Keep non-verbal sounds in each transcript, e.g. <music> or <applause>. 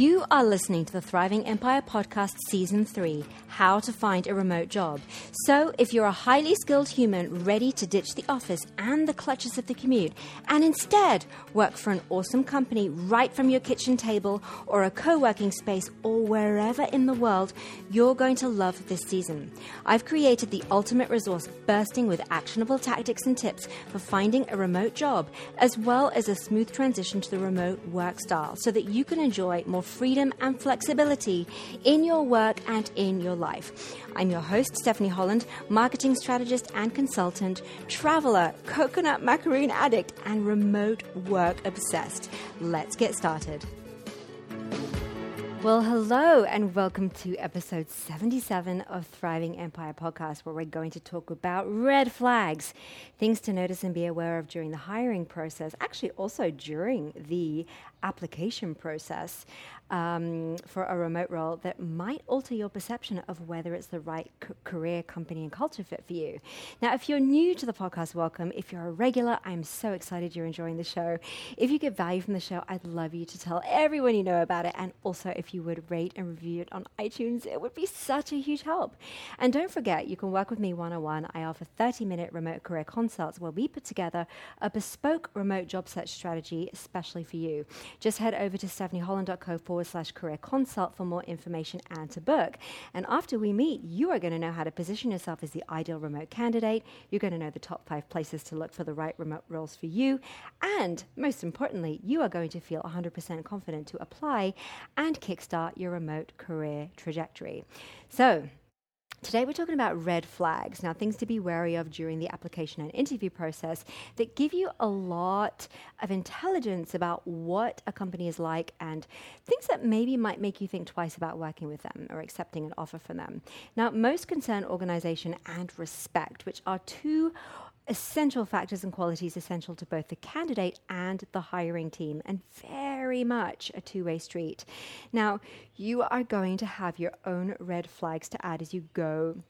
You are listening to the Thriving Empire Podcast Season 3 How to Find a Remote Job. So, if you're a highly skilled human ready to ditch the office and the clutches of the commute and instead work for an awesome company right from your kitchen table or a co working space or wherever in the world, you're going to love this season. I've created the ultimate resource bursting with actionable tactics and tips for finding a remote job, as well as a smooth transition to the remote work style so that you can enjoy more freedom and flexibility in your work and in your life. I'm your host, Stephanie Holland, marketing strategist and consultant, traveler, coconut macaroon addict, and remote work obsessed. Let's get started. Well, hello, and welcome to episode 77 of Thriving Empire podcast, where we're going to talk about red flags, things to notice and be aware of during the hiring process, actually, also during the application process um, for a remote role that might alter your perception of whether it's the right c- career, company, and culture fit for you. Now, if you're new to the podcast, welcome. If you're a regular, I'm so excited you're enjoying the show. If you get value from the show, I'd love you to tell everyone you know about it. And also, if you would rate and review it on iTunes, it would be such a huge help. And don't forget, you can work with me one on one. I offer 30 minute remote career consults where we put together a bespoke remote job search strategy, especially for you. Just head over to stephanieholland.co forward slash career consult for more information and to book. And after we meet, you are going to know how to position yourself as the ideal remote candidate. You're going to know the top five places to look for the right remote roles for you. And most importantly, you are going to feel 100% confident to apply and kickstart your remote career trajectory. So, Today, we're talking about red flags. Now, things to be wary of during the application and interview process that give you a lot of intelligence about what a company is like and things that maybe might make you think twice about working with them or accepting an offer from them. Now, most concern organization and respect, which are two essential factors and qualities essential to both the candidate and the hiring team, and very much a two way street. Now, you are going to have your own red flags to add as you go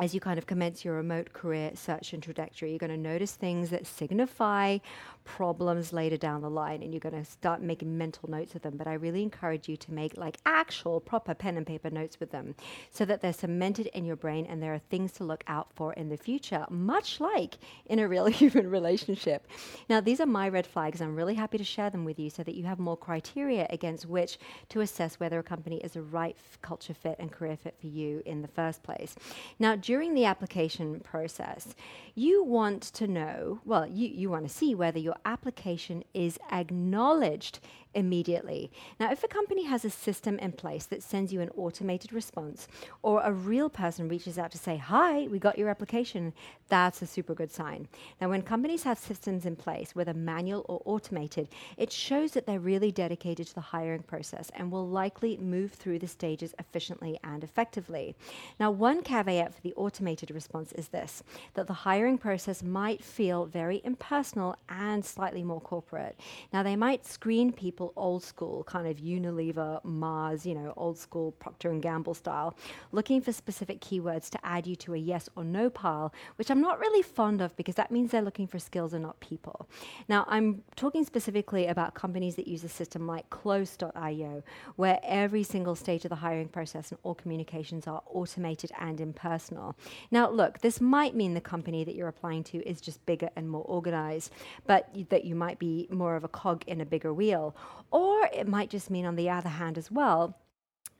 as you kind of commence your remote career search and trajectory, you're going to notice things that signify problems later down the line and you're going to start making mental notes of them. But I really encourage you to make like actual proper pen and paper notes with them so that they're cemented in your brain and there are things to look out for in the future, much like in a real <laughs> human relationship. Now, these are my red flags. I'm really happy to share them with you so that you have more criteria against which to assess whether a company is a right f- culture fit and career fit for you in the first place. Now, during the application process, you want to know, well, you, you want to see whether your application is acknowledged immediately. Now, if a company has a system in place that sends you an automated response, or a real person reaches out to say, Hi, we got your application, that's a super good sign. Now, when companies have systems in place, whether manual or automated, it shows that they're really dedicated to the hiring process and will likely move through the stages efficiently and effectively. Now, one caveat for the automated response is this that the hiring process might feel very impersonal and slightly more corporate. Now, they might screen people old school, kind of Unilever, Mars, you know, old school Procter and Gamble style, looking for specific keywords to add you to a yes or no pile, which I'm not really fond of because that means they're looking for skills and not people. Now, I'm talking specifically about companies that use a system like Close.io, where every single stage of the hiring process and all communications are automated and impersonal. Now, look, this might mean the company that you're applying to is just bigger and more organized, but y- that you might be more of a cog in a bigger wheel. Or it might just mean, on the other hand, as well,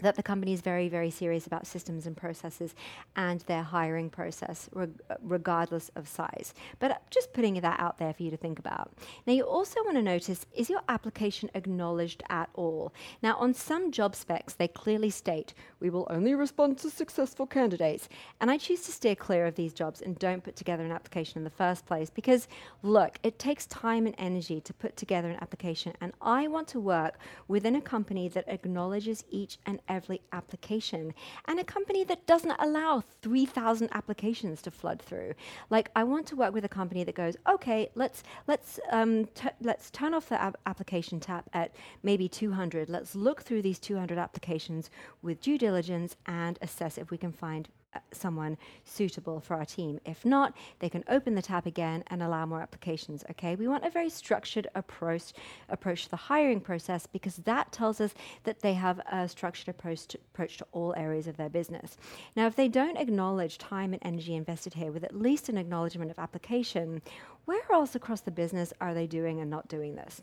that the company is very, very serious about systems and processes and their hiring process, reg- regardless of size. But uh, just putting that out there for you to think about. Now, you also want to notice is your application acknowledged at all? Now, on some job specs, they clearly state we will only respond to successful candidates. And I choose to steer clear of these jobs and don't put together an application in the first place because, look, it takes time and energy to put together an application. And I want to work within a company that acknowledges each and every application and a company that doesn't allow 3,000 applications to flood through. Like, I want to work with a company that goes, okay, let's, let's, um, let's turn off the application tab at maybe 200. Let's look through these 200 applications with due diligence and assess if we can find someone suitable for our team. If not, they can open the tab again and allow more applications. Okay, we want a very structured approach approach to the hiring process because that tells us that they have a structured approach to, approach to all areas of their business. Now, if they don't acknowledge time and energy invested here with at least an acknowledgement of application, where else across the business are they doing and not doing this?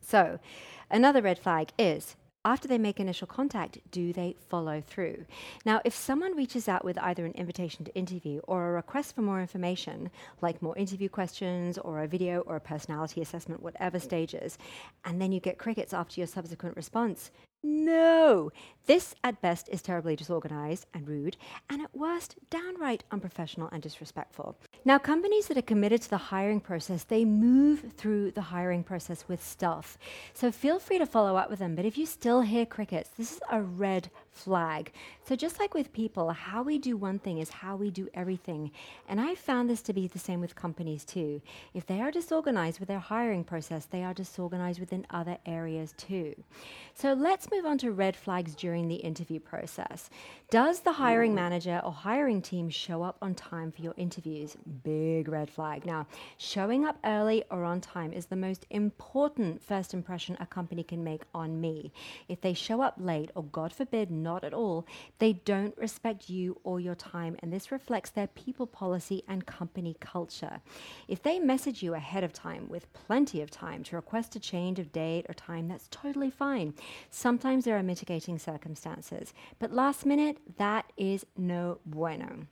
So, another red flag is after they make initial contact, do they follow through? Now, if someone reaches out with either an invitation to interview or a request for more information, like more interview questions or a video or a personality assessment, whatever stages, and then you get crickets after your subsequent response, no! This, at best, is terribly disorganized and rude, and at worst, downright unprofessional and disrespectful. Now, companies that are committed to the hiring process, they move through the hiring process with stealth. So feel free to follow up with them, but if you still hear crickets, this is a red flag. So, just like with people, how we do one thing is how we do everything. And I found this to be the same with companies too. If they are disorganized with their hiring process, they are disorganized within other areas too. So, let's move on to red flags during the interview process. Does the hiring manager or hiring team show up on time for your interviews? Big red flag. Now, showing up early or on time is the most important first impression a company can make on me. If they show up late, or God forbid, not at all. They don't respect you or your time, and this reflects their people policy and company culture. If they message you ahead of time with plenty of time to request a change of date or time, that's totally fine. Sometimes there are mitigating circumstances, but last minute, that is no bueno.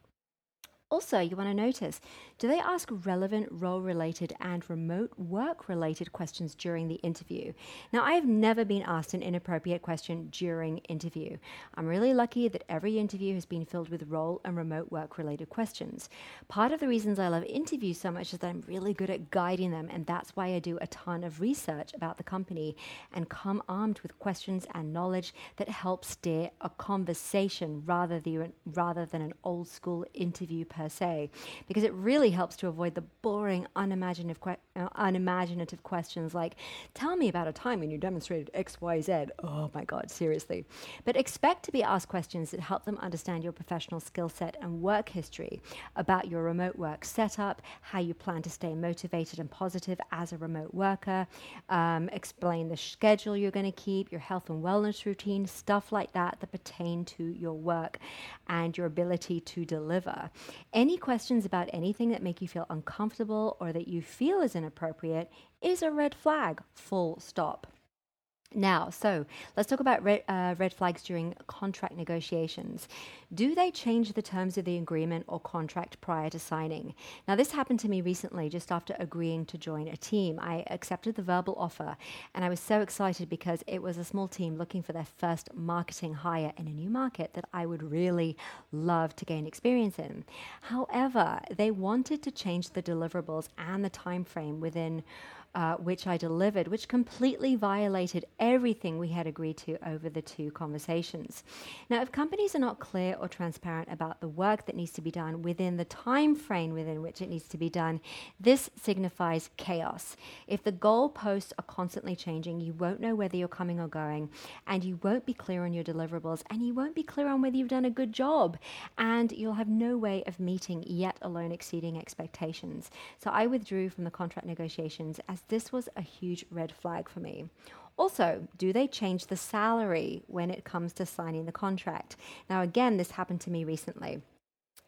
Also, you want to notice do they ask relevant role related and remote work related questions during the interview? Now, I have never been asked an inappropriate question during interview. I'm really lucky that every interview has been filled with role and remote work related questions. Part of the reasons I love interviews so much is that I'm really good at guiding them, and that's why I do a ton of research about the company and come armed with questions and knowledge that help steer a conversation rather than, rather than an old school interview per se, because it really helps to avoid the boring, unimaginative, que- uh, unimaginative questions like, tell me about a time when you demonstrated X, Y, Z. Oh my God, seriously. But expect to be asked questions that help them understand your professional skill set and work history, about your remote work setup, how you plan to stay motivated and positive as a remote worker, um, explain the schedule you're going to keep, your health and wellness routine, stuff like that that pertain to your work and your ability to deliver. Any questions about anything that make you feel uncomfortable or that you feel is inappropriate is a red flag, full stop. Now, so let's talk about red, uh, red, flags during contract negotiations. Do they change the terms of the agreement or contract prior to signing? Now, this happened to me recently just after agreeing to join a team. I accepted the verbal offer and I was so excited because it was a small team looking for their first marketing hire in a new market that I would really love to gain experience in. However, they wanted to change the deliverables and the time frame within uh, which I delivered, which completely violated everything we had agreed to over the two conversations. Now, if companies are not clear or transparent about the work that needs to be done within the time frame within which it needs to be done, this signifies chaos. If the goalposts are constantly changing, you won't know whether you're coming or going, and you won't be clear on your deliverables, and you won't be clear on whether you've done a good job, and you'll have no way of meeting, yet alone exceeding expectations. So I withdrew from the contract negotiations as this was a huge red flag for me. Also, do they change the salary when it comes to signing the contract? Now, again, this happened to me recently.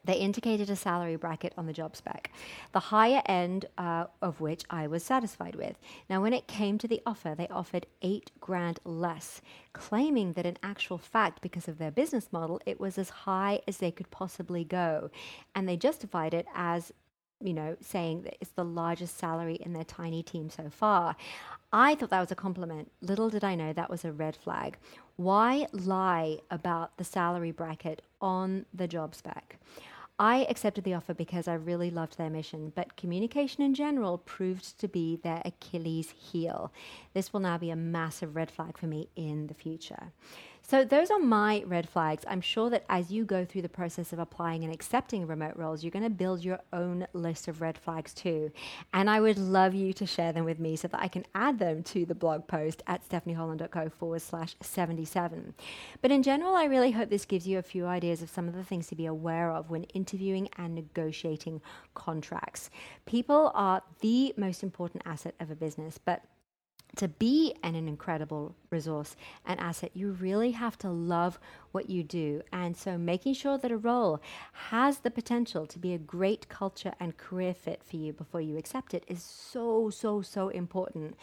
They indicated a salary bracket on the job spec, the higher end uh, of which I was satisfied with. Now, when it came to the offer, they offered eight grand less, claiming that in actual fact, because of their business model, it was as high as they could possibly go. And they justified it as you know, saying that it's the largest salary in their tiny team so far. I thought that was a compliment. Little did I know that was a red flag. Why lie about the salary bracket on the job spec? I accepted the offer because I really loved their mission, but communication in general proved to be their Achilles heel. This will now be a massive red flag for me in the future. So, those are my red flags. I'm sure that as you go through the process of applying and accepting remote roles, you're going to build your own list of red flags too. And I would love you to share them with me so that I can add them to the blog post at stephanieholland.co forward slash 77. But in general, I really hope this gives you a few ideas of some of the things to be aware of when interviewing and negotiating contracts. People are the most important asset of a business, but to be an, an incredible resource and asset, you really have to love what you do. And so, making sure that a role has the potential to be a great culture and career fit for you before you accept it is so, so, so important.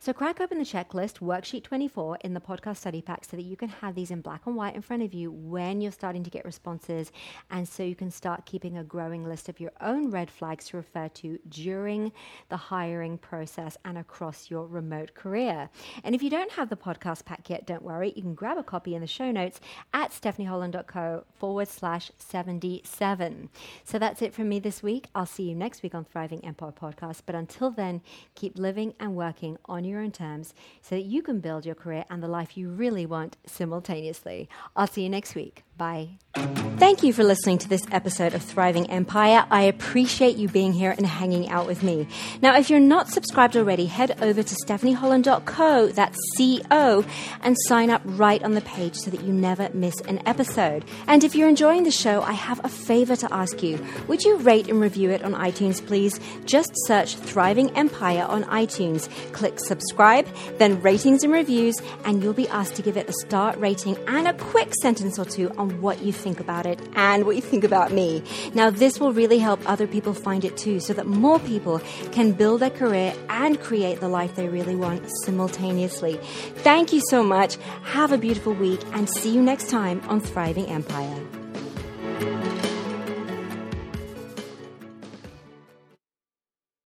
So, crack open the checklist, worksheet 24, in the podcast study pack so that you can have these in black and white in front of you when you're starting to get responses. And so you can start keeping a growing list of your own red flags to refer to during the hiring process and across your remote career. And if you don't have the podcast pack yet, don't worry. You can grab a copy in the show notes at stephanieholland.co forward slash 77. So that's it from me this week. I'll see you next week on Thriving Empire Podcast. But until then, keep living and working on your own terms so that you can build your career and the life you really want simultaneously. I'll see you next week. Bye. Thank you for listening to this episode of Thriving Empire. I appreciate you being here and hanging out with me. Now, if you're not subscribed already, head over to stephanieholland.co, that's C-O, and sign up right on the page so that you never miss an episode. And if you're enjoying the show, I have a favor to ask you. Would you rate and review it on iTunes, please? Just search Thriving Empire on iTunes. Click subscribe, then ratings and reviews, and you'll be asked to give it a star rating and a quick sentence or two on what you think about it and what you think about me. Now, this will really help other people find it too, so that more people can build their career and create the life they really want simultaneously. Thank you so much. Have a beautiful week and see you next time on Thriving Empire.